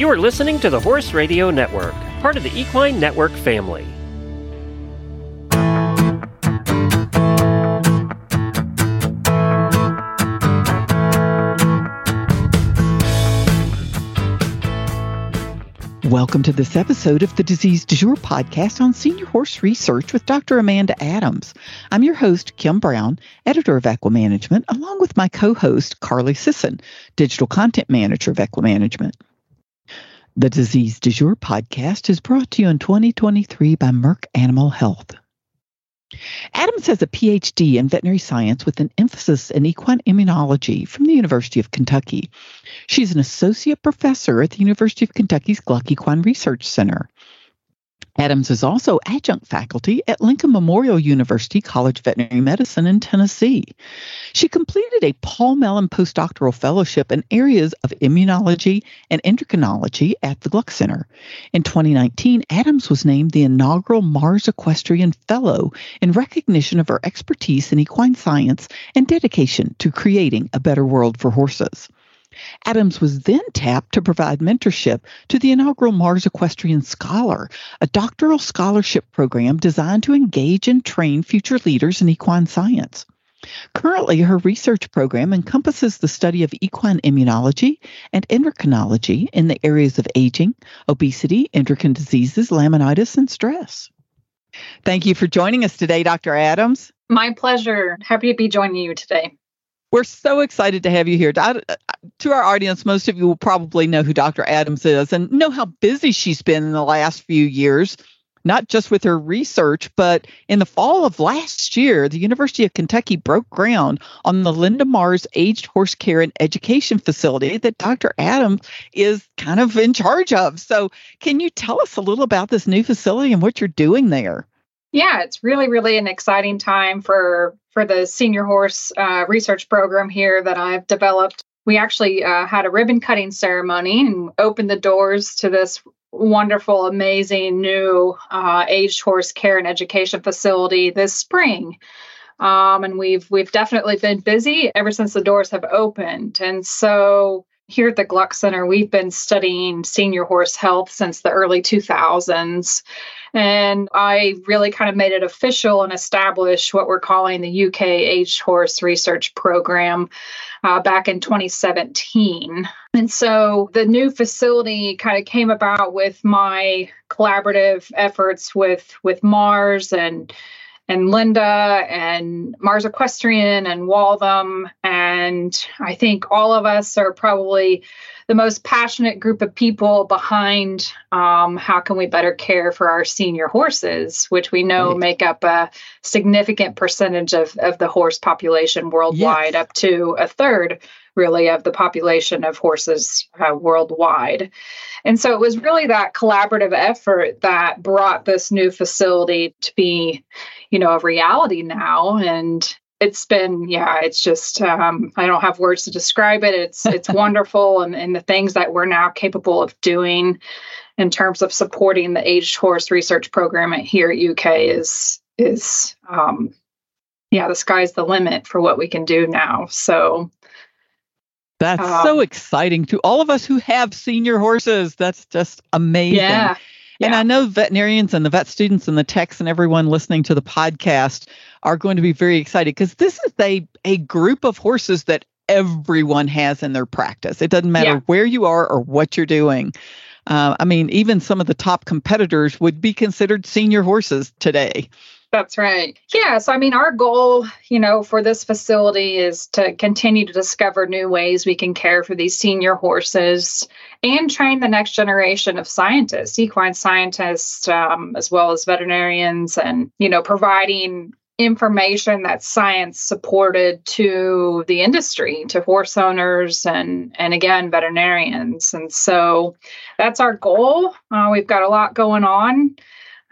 You are listening to the Horse Radio Network, part of the Equine Network family. Welcome to this episode of the Disease Du Jour podcast on senior horse research with Dr. Amanda Adams. I'm your host, Kim Brown, editor of Equimanagement, along with my co host, Carly Sisson, digital content manager of Equimanagement. The Disease Du Jour podcast is brought to you in 2023 by Merck Animal Health. Adams has a PhD in veterinary science with an emphasis in equine immunology from the University of Kentucky. She's an associate professor at the University of Kentucky's Gluck Equine Research Center. Adams is also adjunct faculty at Lincoln Memorial University College of Veterinary Medicine in Tennessee. She completed a Paul Mellon postdoctoral fellowship in areas of immunology and endocrinology at the Gluck Center. In 2019, Adams was named the inaugural Mars Equestrian Fellow in recognition of her expertise in equine science and dedication to creating a better world for horses. Adams was then tapped to provide mentorship to the inaugural Mars Equestrian Scholar, a doctoral scholarship program designed to engage and train future leaders in equine science. Currently, her research program encompasses the study of equine immunology and endocrinology in the areas of aging, obesity, endocrine diseases, laminitis, and stress. Thank you for joining us today, Dr. Adams. My pleasure. Happy to be joining you today. We're so excited to have you here. Uh, uh, to our audience, most of you will probably know who Dr. Adams is and know how busy she's been in the last few years, not just with her research, but in the fall of last year, the University of Kentucky broke ground on the Linda Mars Aged Horse Care and Education Facility that Dr. Adams is kind of in charge of. So, can you tell us a little about this new facility and what you're doing there? Yeah, it's really, really an exciting time for for the senior horse uh, research program here that I've developed. We actually uh, had a ribbon cutting ceremony and opened the doors to this wonderful, amazing new uh, aged horse care and education facility this spring. Um, and we've we've definitely been busy ever since the doors have opened. And so here at the Gluck Center, we've been studying senior horse health since the early 2000s. And I really kind of made it official and established what we're calling the UK Aged Horse Research Program uh, back in 2017. And so the new facility kind of came about with my collaborative efforts with, with Mars and and Linda and Mars Equestrian and Waltham. And I think all of us are probably the most passionate group of people behind um, how can we better care for our senior horses, which we know right. make up a significant percentage of, of the horse population worldwide, yes. up to a third really of the population of horses uh, worldwide. And so it was really that collaborative effort that brought this new facility to be, you know, a reality now. And it's been, yeah, it's just um, I don't have words to describe it. It's it's wonderful, and and the things that we're now capable of doing in terms of supporting the aged horse research program here at UK is is um, yeah, the sky's the limit for what we can do now. So that's um, so exciting to all of us who have senior horses. That's just amazing. Yeah. Yeah. And I know veterinarians and the vet students and the techs and everyone listening to the podcast are going to be very excited because this is a, a group of horses that everyone has in their practice. It doesn't matter yeah. where you are or what you're doing. Uh, I mean, even some of the top competitors would be considered senior horses today. That's right. Yeah. So, I mean, our goal, you know, for this facility is to continue to discover new ways we can care for these senior horses and train the next generation of scientists, equine scientists, um, as well as veterinarians, and, you know, providing information that's science supported to the industry to horse owners and and again veterinarians and so that's our goal uh, we've got a lot going on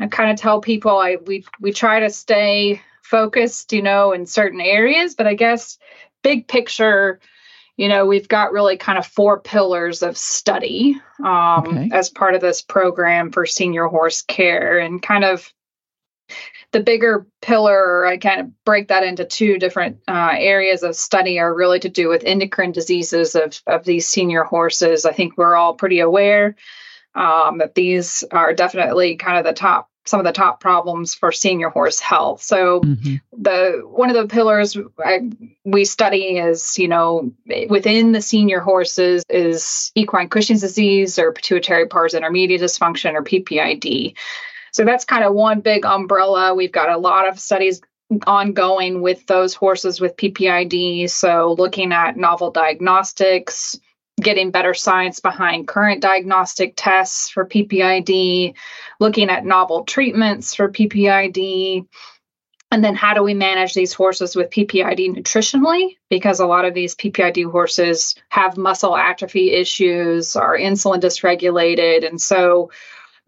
I kind of tell people I we we try to stay focused, you know, in certain areas, but I guess big picture, you know, we've got really kind of four pillars of study um, okay. as part of this program for senior horse care, and kind of the bigger pillar, I kind of break that into two different uh, areas of study, are really to do with endocrine diseases of, of these senior horses. I think we're all pretty aware um, that these are definitely kind of the top some of the top problems for senior horse health. So mm-hmm. the one of the pillars I, we study is you know within the senior horses is equine Cushing's disease or pituitary pars intermedia dysfunction or PPID. So that's kind of one big umbrella. We've got a lot of studies ongoing with those horses with PPID. So looking at novel diagnostics, getting better science behind current diagnostic tests for PPID, looking at novel treatments for PPID. And then, how do we manage these horses with PPID nutritionally? Because a lot of these PPID horses have muscle atrophy issues, are insulin dysregulated. And so,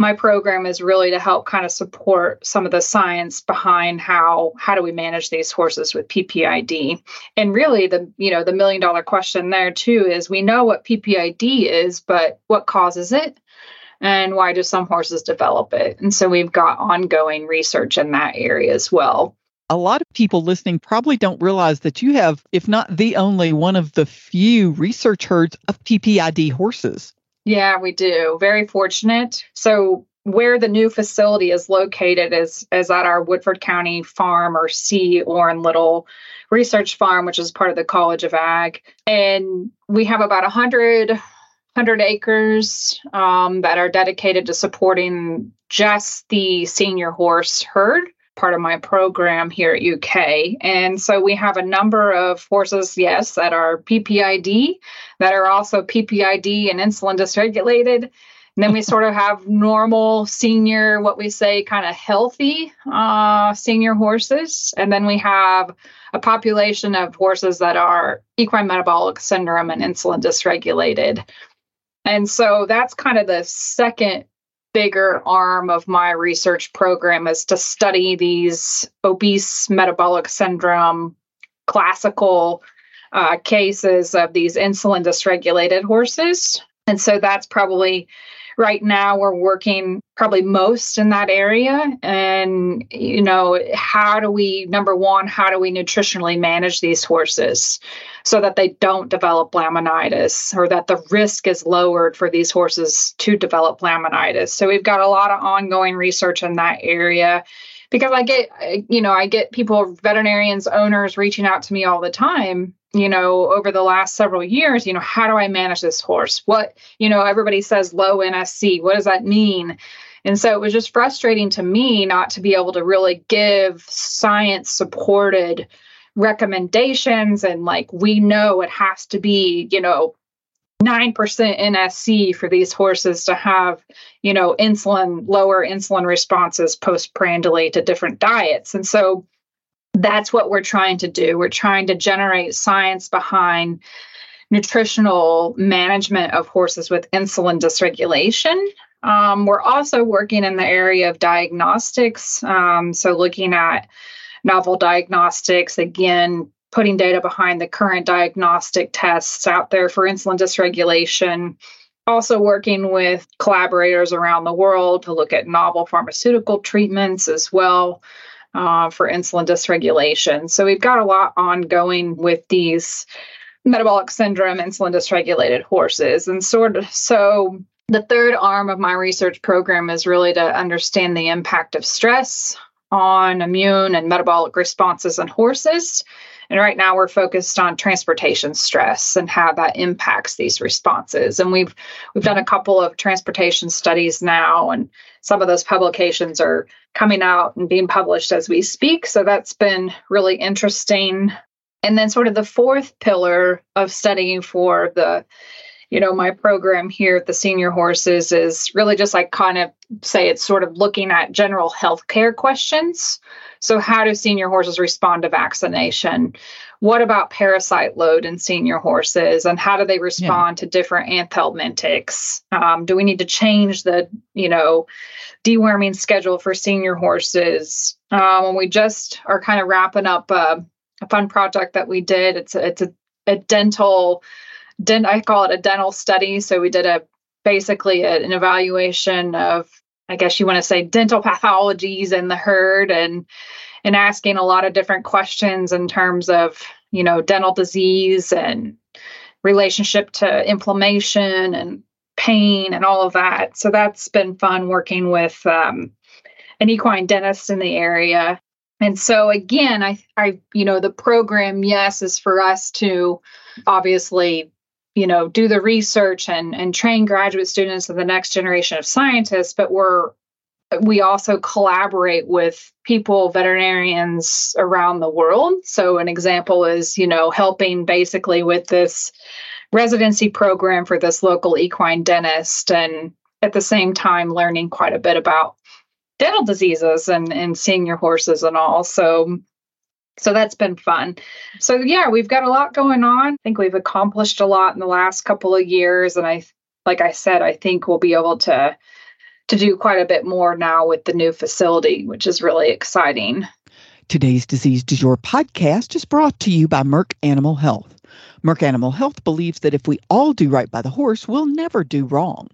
my program is really to help kind of support some of the science behind how how do we manage these horses with PPID. And really the you know the million dollar question there too is we know what PPID is, but what causes it? And why do some horses develop it? And so we've got ongoing research in that area as well a lot of people listening probably don't realize that you have, if not the only one of the few research herds of PPID horses. Yeah, we do. Very fortunate. So where the new facility is located is is at our Woodford County Farm or C. Oran Little Research Farm, which is part of the College of Ag, and we have about 100, 100 acres um, that are dedicated to supporting just the senior horse herd part of my program here at UK. And so we have a number of horses, yes, that are PPID, that are also PPID and insulin dysregulated. And then we sort of have normal senior, what we say, kind of healthy uh, senior horses. And then we have a population of horses that are equine metabolic syndrome and insulin dysregulated. And so that's kind of the second bigger arm of my research program is to study these obese metabolic syndrome classical uh, cases of these insulin dysregulated horses. And so that's probably right now we're working probably most in that area. And you know how do we number one how do we nutritionally manage these horses so that they don't develop laminitis or that the risk is lowered for these horses to develop laminitis? So we've got a lot of ongoing research in that area because i get you know i get people veterinarians owners reaching out to me all the time you know, over the last several years, you know, how do I manage this horse? What, you know, everybody says low NSC. What does that mean? And so it was just frustrating to me not to be able to really give science supported recommendations. And like, we know it has to be, you know, 9% NSC for these horses to have, you know, insulin, lower insulin responses postprandially to different diets. And so that's what we're trying to do. We're trying to generate science behind nutritional management of horses with insulin dysregulation. Um, we're also working in the area of diagnostics. Um, so, looking at novel diagnostics, again, putting data behind the current diagnostic tests out there for insulin dysregulation. Also, working with collaborators around the world to look at novel pharmaceutical treatments as well uh, for insulin dysregulation. So we've got a lot ongoing with these metabolic syndrome, insulin dysregulated horses. And sort of so the third arm of my research program is really to understand the impact of stress on immune and metabolic responses in horses. And right now we're focused on transportation stress and how that impacts these responses. And we've we've done a couple of transportation studies now and some of those publications are coming out and being published as we speak. So that's been really interesting. And then sort of the fourth pillar of studying for the you know, my program here at the senior horses is really just like kind of say it's sort of looking at general health care questions. So, how do senior horses respond to vaccination? What about parasite load in senior horses, and how do they respond yeah. to different anthelmintics? Um, do we need to change the, you know, deworming schedule for senior horses? Um, and we just are kind of wrapping up a, a fun project that we did. It's a, it's a, a dental dent I call it a dental study. So we did a basically a, an evaluation of I guess you want to say dental pathologies in the herd and and asking a lot of different questions in terms of, you know, dental disease and relationship to inflammation and pain and all of that. So that's been fun working with um, an equine dentist in the area. And so again, I, I, you know, the program, yes, is for us to obviously, you know, do the research and and train graduate students of the next generation of scientists, but we're we also collaborate with people, veterinarians around the world. So, an example is, you know, helping basically with this residency program for this local equine dentist, and at the same time, learning quite a bit about dental diseases and, and seeing your horses and all. So, so that's been fun. So, yeah, we've got a lot going on. I think we've accomplished a lot in the last couple of years. And I, like I said, I think we'll be able to to do quite a bit more now with the new facility, which is really exciting. Today's Disease Du Jour podcast is brought to you by Merck Animal Health. Merck Animal Health believes that if we all do right by the horse, we'll never do wrong.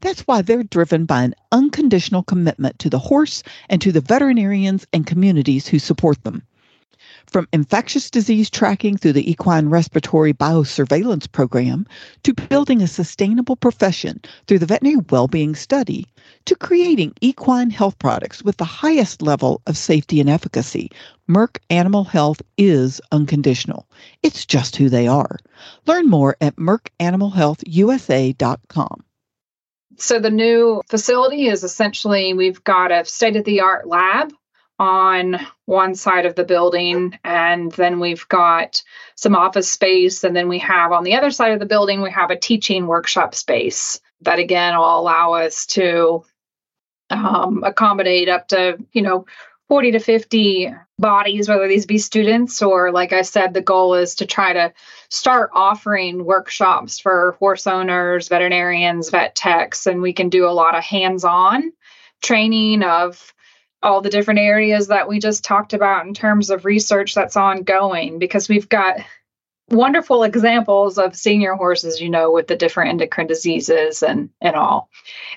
That's why they're driven by an unconditional commitment to the horse and to the veterinarians and communities who support them. From infectious disease tracking through the equine respiratory biosurveillance program to building a sustainable profession through the veterinary well-being study to creating equine health products with the highest level of safety and efficacy, Merck Animal Health is unconditional. It's just who they are. Learn more at merckanimalhealthusa.com. So the new facility is essentially we've got a state-of-the-art lab on one side of the building and then we've got some office space and then we have on the other side of the building we have a teaching workshop space that again will allow us to um, accommodate up to you know 40 to 50 bodies whether these be students or like i said the goal is to try to start offering workshops for horse owners veterinarians vet techs and we can do a lot of hands-on training of all the different areas that we just talked about in terms of research that's ongoing because we've got wonderful examples of senior horses you know with the different endocrine diseases and and all.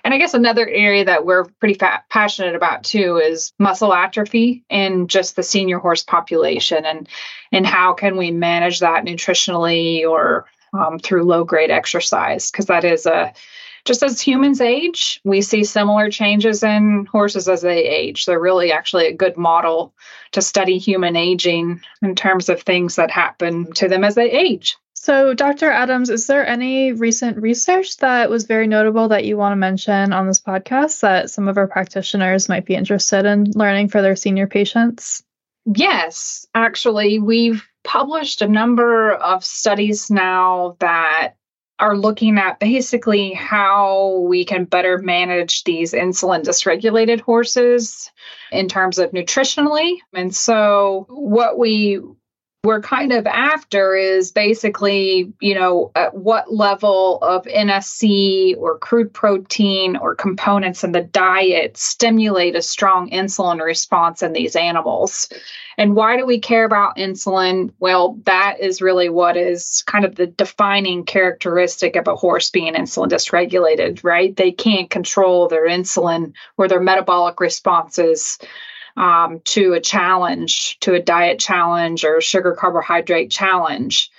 And i guess another area that we're pretty fa- passionate about too is muscle atrophy in just the senior horse population and and how can we manage that nutritionally or um, through low grade exercise because that is a just as humans age, we see similar changes in horses as they age. They're really actually a good model to study human aging in terms of things that happen to them as they age. So, Dr. Adams, is there any recent research that was very notable that you want to mention on this podcast that some of our practitioners might be interested in learning for their senior patients? Yes, actually, we've published a number of studies now that are looking at basically how we can better manage these insulin dysregulated horses in terms of nutritionally. And so, what we we're kind of after is basically, you know, at what level of NSC or crude protein or components in the diet stimulate a strong insulin response in these animals. And why do we care about insulin? Well, that is really what is kind of the defining characteristic of a horse being insulin dysregulated, right? They can't control their insulin or their metabolic responses um, to a challenge, to a diet challenge or sugar carbohydrate challenge.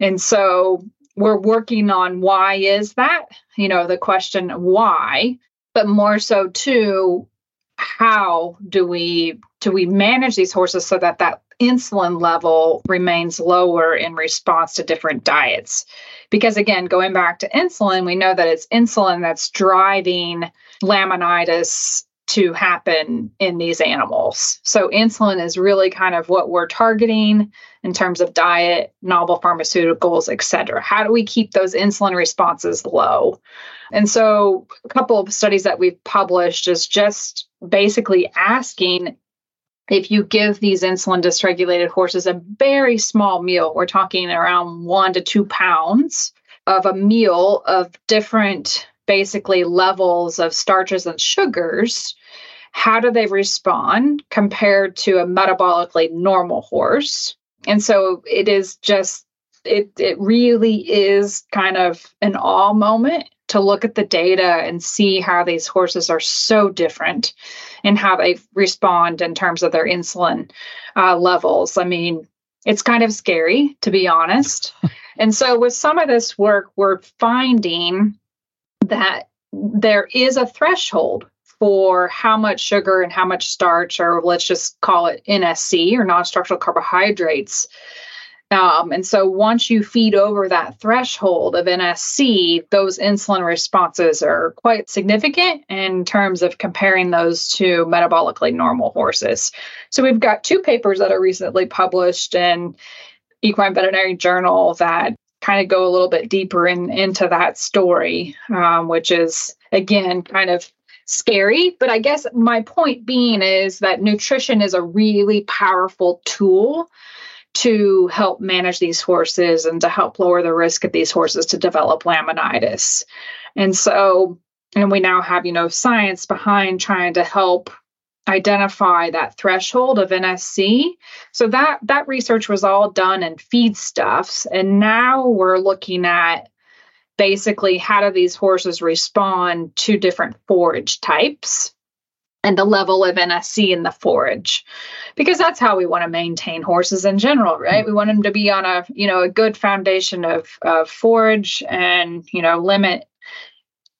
And so we're working on why is that? You know, the question why, but more so too, how do we do we manage these horses so that that insulin level remains lower in response to different diets because again going back to insulin we know that it's insulin that's driving laminitis to happen in these animals. So, insulin is really kind of what we're targeting in terms of diet, novel pharmaceuticals, et cetera. How do we keep those insulin responses low? And so, a couple of studies that we've published is just basically asking if you give these insulin dysregulated horses a very small meal, we're talking around one to two pounds of a meal of different basically levels of starches and sugars, how do they respond compared to a metabolically normal horse? And so it is just it it really is kind of an awe moment to look at the data and see how these horses are so different and how they respond in terms of their insulin uh, levels. I mean, it's kind of scary, to be honest. and so, with some of this work, we're finding that there is a threshold for how much sugar and how much starch, or let's just call it NSC or non structural carbohydrates, um, and so once you feed over that threshold of NSC, those insulin responses are quite significant in terms of comparing those to metabolically normal horses. So we've got two papers that are recently published in Equine Veterinary Journal that kind of go a little bit deeper in, into that story, um, which is again kind of scary. But I guess my point being is that nutrition is a really powerful tool to help manage these horses and to help lower the risk of these horses to develop laminitis. And so, and we now have, you know, science behind trying to help identify that threshold of NSC. So that that research was all done in feedstuffs and now we're looking at basically how do these horses respond to different forage types and the level of NSC in the forage? Because that's how we want to maintain horses in general right? Mm-hmm. We want them to be on a you know a good foundation of, of forage and you know limit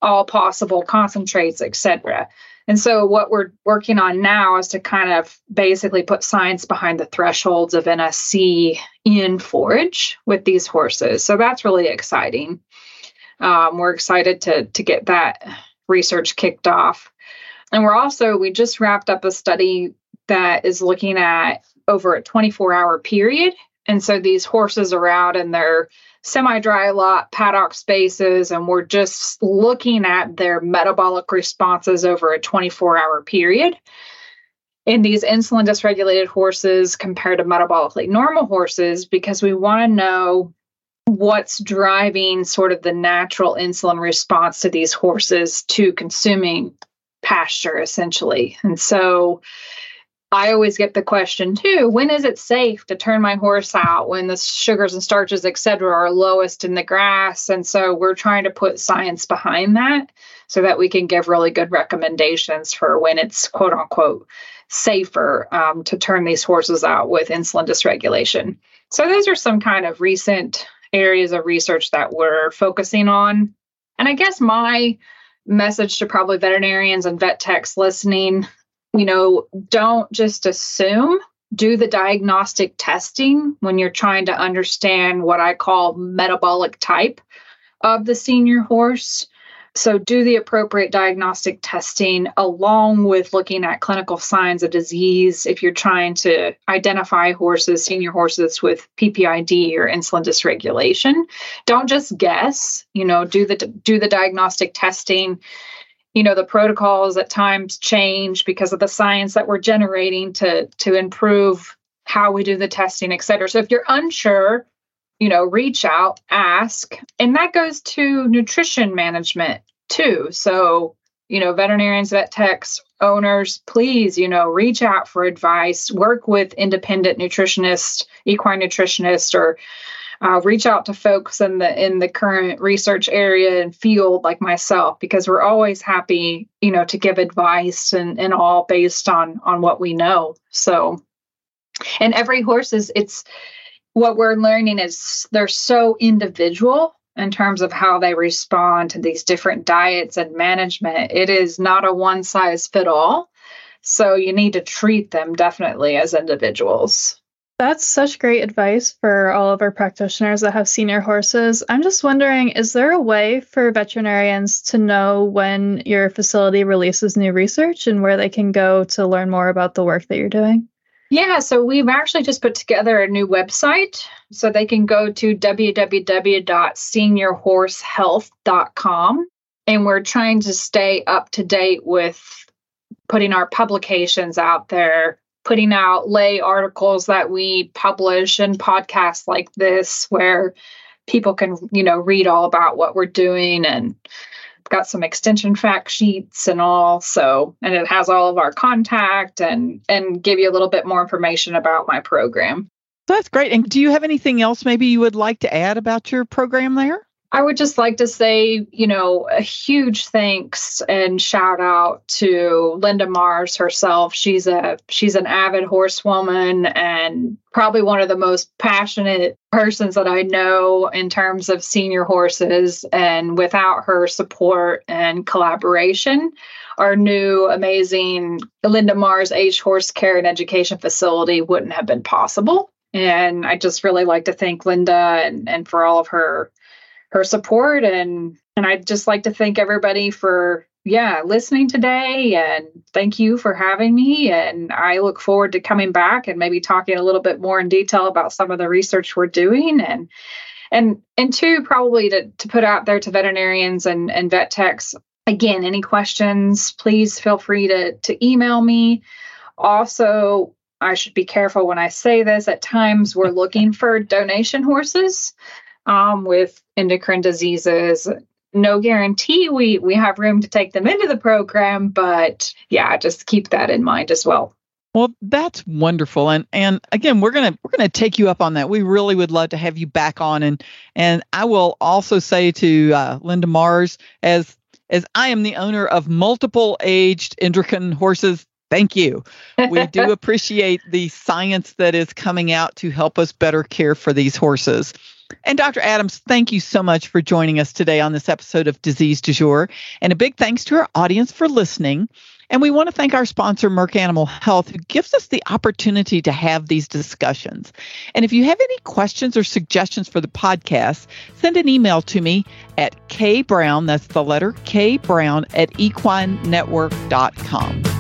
all possible concentrates etc and so what we're working on now is to kind of basically put science behind the thresholds of NSC in forage with these horses. So that's really exciting um, we're excited to to get that research kicked off and we're also, we just wrapped up a study that is looking at over a 24 hour period. And so these horses are out in their semi dry lot paddock spaces, and we're just looking at their metabolic responses over a 24 hour period. In these insulin dysregulated horses compared to metabolically normal horses, because we want to know what's driving sort of the natural insulin response to these horses to consuming pasture essentially. And so I always get the question too, when is it safe to turn my horse out when the sugars and starches, et cetera, are lowest in the grass? And so we're trying to put science behind that so that we can give really good recommendations for when it's quote unquote safer um, to turn these horses out with insulin dysregulation. So those are some kind of recent areas of research that we're focusing on. And I guess my message to probably veterinarians and vet techs listening you know don't just assume do the diagnostic testing when you're trying to understand what i call metabolic type of the senior horse so, do the appropriate diagnostic testing along with looking at clinical signs of disease if you're trying to identify horses, senior horses with PPID or insulin dysregulation. Don't just guess, you know, do the do the diagnostic testing. You know, the protocols at times change because of the science that we're generating to to improve how we do the testing, et cetera. So if you're unsure, you know, reach out, ask. And that goes to nutrition management too. So, you know, veterinarians, vet techs, owners, please, you know, reach out for advice, work with independent nutritionists, equine nutritionists, or uh, reach out to folks in the in the current research area and field like myself because we're always happy you know to give advice and, and all based on on what we know so and every horse is it's what we're learning is they're so individual in terms of how they respond to these different diets and management. It is not a one size fit all. So you need to treat them definitely as individuals. That's such great advice for all of our practitioners that have senior horses. I'm just wondering is there a way for veterinarians to know when your facility releases new research and where they can go to learn more about the work that you're doing? Yeah, so we've actually just put together a new website. So they can go to www.seniorhorsehealth.com. And we're trying to stay up to date with putting our publications out there, putting out lay articles that we publish and podcasts like this where people can, you know, read all about what we're doing and got some extension fact sheets and all so and it has all of our contact and and give you a little bit more information about my program. That's great and do you have anything else maybe you would like to add about your program there I would just like to say, you know, a huge thanks and shout out to Linda Mars herself. She's a she's an avid horsewoman and probably one of the most passionate persons that I know in terms of senior horses and without her support and collaboration, our new amazing Linda Mars Age Horse Care and Education Facility wouldn't have been possible. And I just really like to thank Linda and, and for all of her her support. And and I'd just like to thank everybody for yeah listening today. And thank you for having me. And I look forward to coming back and maybe talking a little bit more in detail about some of the research we're doing. And and and two probably to, to put out there to veterinarians and and vet techs again any questions please feel free to to email me. Also I should be careful when I say this at times we're looking for donation horses um, with endocrine diseases. No guarantee we we have room to take them into the program, but yeah, just keep that in mind as well. Well, that's wonderful, and and again, we're gonna we're gonna take you up on that. We really would love to have you back on, and and I will also say to uh, Linda Mars, as as I am the owner of multiple aged endocrine horses. Thank you. We do appreciate the science that is coming out to help us better care for these horses. And Dr. Adams, thank you so much for joining us today on this episode of Disease Du Jour. And a big thanks to our audience for listening. And we want to thank our sponsor, Merck Animal Health, who gives us the opportunity to have these discussions. And if you have any questions or suggestions for the podcast, send an email to me at kbrown, that's the letter K Brown at equinenetwork.com.